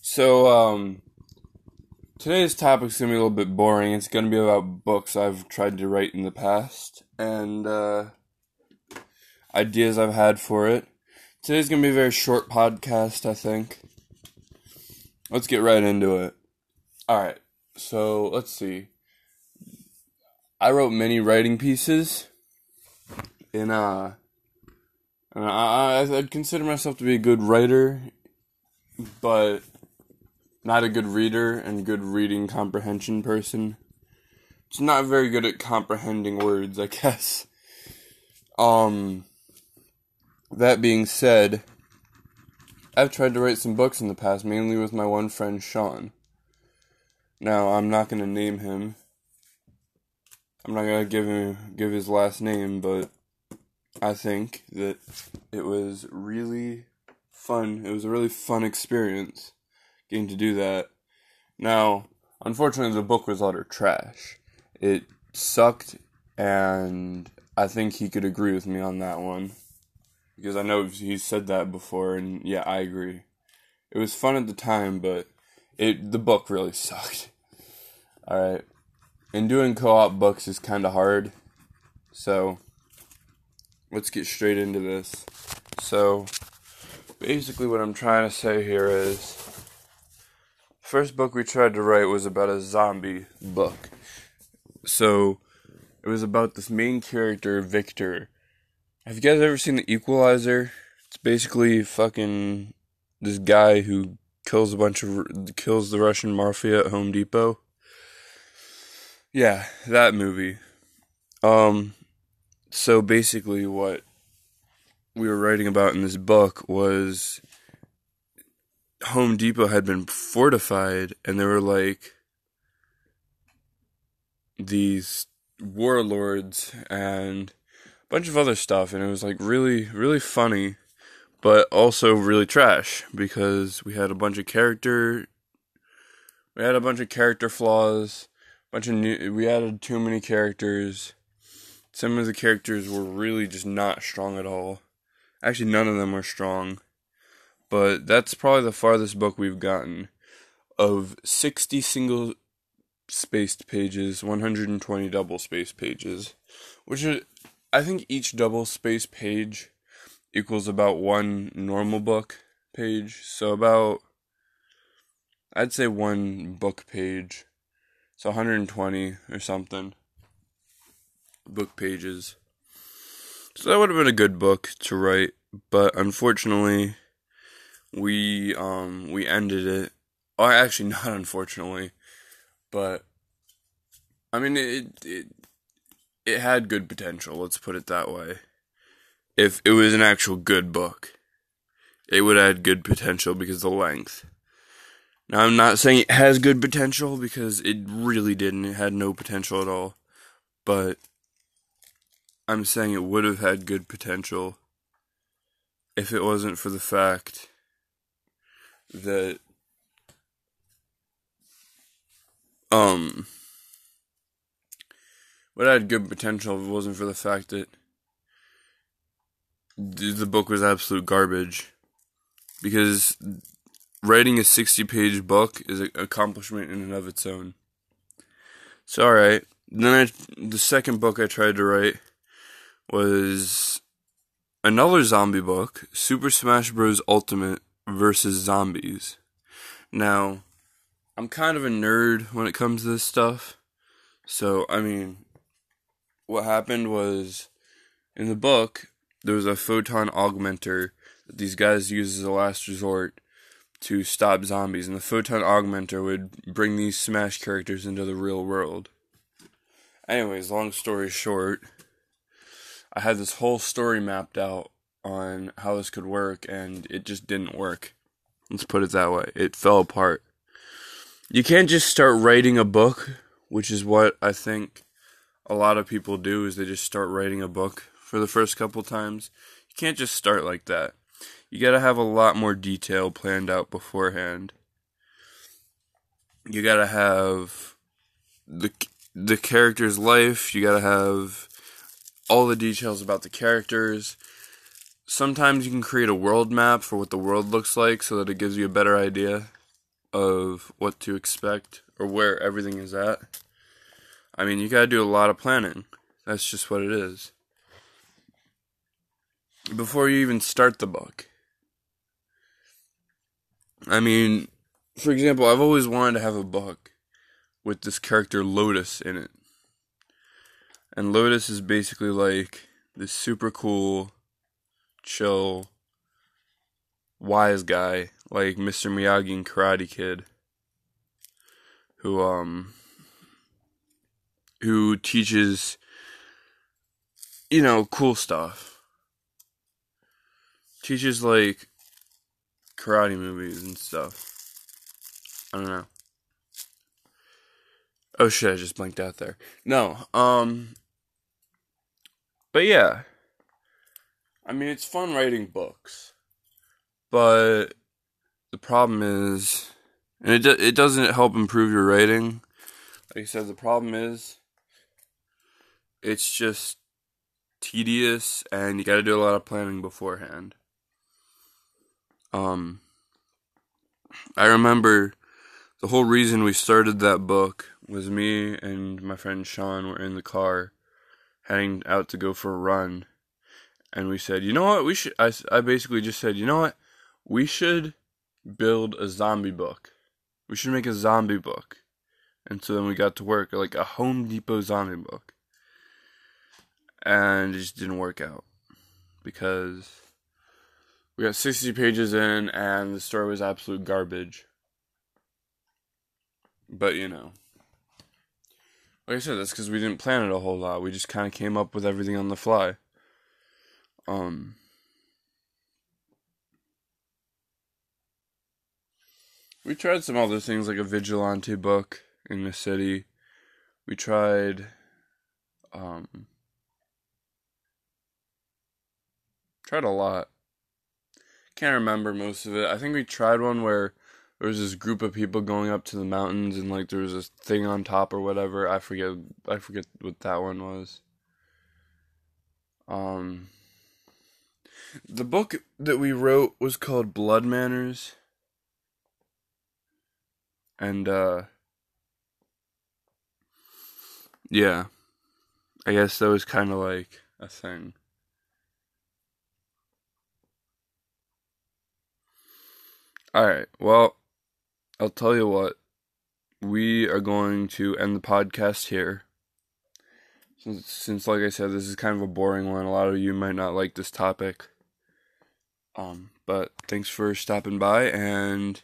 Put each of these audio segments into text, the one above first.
So, um, today's topic's gonna be a little bit boring. It's gonna be about books I've tried to write in the past and uh, ideas I've had for it. Today's gonna be a very short podcast, I think. Let's get right into it. Alright, so let's see. I wrote many writing pieces in, uh, I, I'd consider myself to be a good writer, but not a good reader and good reading comprehension person. It's not very good at comprehending words, I guess. Um, that being said, I've tried to write some books in the past, mainly with my one friend Sean. Now, I'm not going to name him. I'm not going to give him give his last name, but I think that it was really fun. It was a really fun experience getting to do that. Now, unfortunately, the book was utter trash. It sucked, and I think he could agree with me on that one. Because I know he said that before, and yeah, I agree. It was fun at the time, but it the book really sucked. Alright. And doing co op books is kind of hard. So, let's get straight into this. So, basically, what I'm trying to say here is first book we tried to write was about a zombie book. So it was about this main character, Victor. Have you guys ever seen The Equalizer? It's basically fucking this guy who kills a bunch of kills the Russian mafia at Home Depot. Yeah, that movie. Um so basically what we were writing about in this book was Home Depot had been fortified, and there were like these warlords and a bunch of other stuff, and it was like really, really funny, but also really trash because we had a bunch of character, we had a bunch of character flaws, a bunch of new, we added too many characters. Some of the characters were really just not strong at all. Actually, none of them are strong but that's probably the farthest book we've gotten of 60 single spaced pages, 120 double spaced pages, which is, I think each double spaced page equals about one normal book page. So about, I'd say one book page. So 120 or something book pages. So that would have been a good book to write, but unfortunately, we um we ended it. Oh, actually, not unfortunately, but I mean it it it had good potential. Let's put it that way. If it was an actual good book, it would add good potential because the length. Now I'm not saying it has good potential because it really didn't. It had no potential at all. But I'm saying it would have had good potential if it wasn't for the fact that um what had good potential if it wasn't for the fact that the book was absolute garbage. Because writing a 60 page book is an accomplishment in and of its own. So all right then I, the second book i tried to write was another zombie book super smash bros ultimate versus zombies. Now, I'm kind of a nerd when it comes to this stuff. So, I mean, what happened was in the book, there was a photon augmenter that these guys used as a last resort to stop zombies, and the photon augmenter would bring these Smash characters into the real world. Anyways, long story short, I had this whole story mapped out on how this could work, and it just didn't work. Let's put it that way. It fell apart. You can't just start writing a book, which is what I think a lot of people do is they just start writing a book for the first couple times. You can't just start like that. You got to have a lot more detail planned out beforehand. You got to have the the character's life, you got to have all the details about the characters sometimes you can create a world map for what the world looks like so that it gives you a better idea. of what to expect or where everything is at, I mean, you gotta do a lot of planning. That's just what it is. Before you even start the book. I mean, for example, I've always wanted to have a book with this character Lotus in it. And Lotus is basically like this super cool, chill, wise guy, like Mr. Miyagi and Karate Kid, who um who teaches you know, cool stuff. Teaches like karate movies and stuff. I don't know. Oh shit, I just blanked out there. No, um But yeah. I mean, it's fun writing books. But the problem is and it do, it doesn't help improve your writing. Like I said, the problem is it's just tedious and you got to do a lot of planning beforehand. Um I remember the whole reason we started that book was me and my friend Sean were in the car heading out to go for a run. And we said, you know what? We should. I, I basically just said, you know what? We should build a zombie book. We should make a zombie book. And so then we got to work, like a Home Depot zombie book. And it just didn't work out. Because we got 60 pages in and the story was absolute garbage. But, you know. Like I said, that's because we didn't plan it a whole lot. We just kind of came up with everything on the fly. Um. We tried some other things like a vigilante book in the city. We tried um tried a lot. Can't remember most of it. I think we tried one where there was this group of people going up to the mountains and like there was this thing on top or whatever. I forget I forget what that one was. Um the book that we wrote was called Blood Manners. And uh yeah. I guess that was kind of like a thing. All right. Well, I'll tell you what. We are going to end the podcast here. Since, since like I said, this is kind of a boring one. A lot of you might not like this topic. Um, but thanks for stopping by and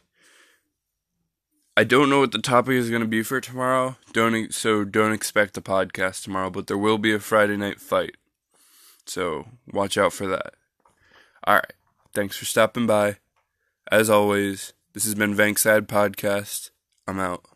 I don't know what the topic is going to be for tomorrow. Don't so don't expect a podcast tomorrow, but there will be a Friday night fight. So, watch out for that. All right. Thanks for stopping by. As always, this has been Vankside Podcast. I'm out.